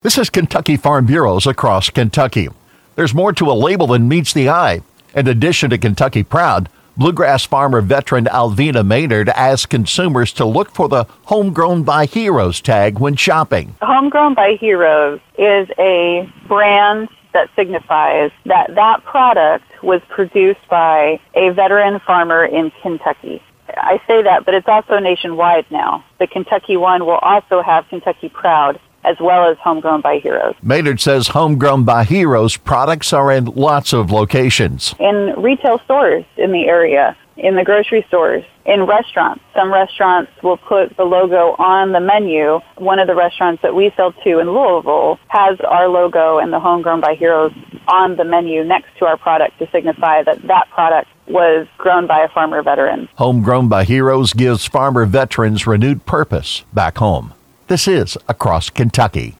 This is Kentucky Farm Bureaus across Kentucky. There's more to a label than meets the eye. In addition to Kentucky Proud, bluegrass farmer veteran Alvina Maynard asks consumers to look for the Homegrown by Heroes tag when shopping. Homegrown by Heroes is a brand that signifies that that product was produced by a veteran farmer in Kentucky. I say that, but it's also nationwide now. The Kentucky one will also have Kentucky Proud as well as Homegrown by Heroes. Maynard says Homegrown by Heroes products are in lots of locations. In retail stores in the area, in the grocery stores, in restaurants. Some restaurants will put the logo on the menu. One of the restaurants that we sell to in Louisville has our logo and the Homegrown by Heroes on the menu next to our product to signify that that product was grown by a farmer veteran. Homegrown by Heroes gives farmer veterans renewed purpose back home. This is Across Kentucky.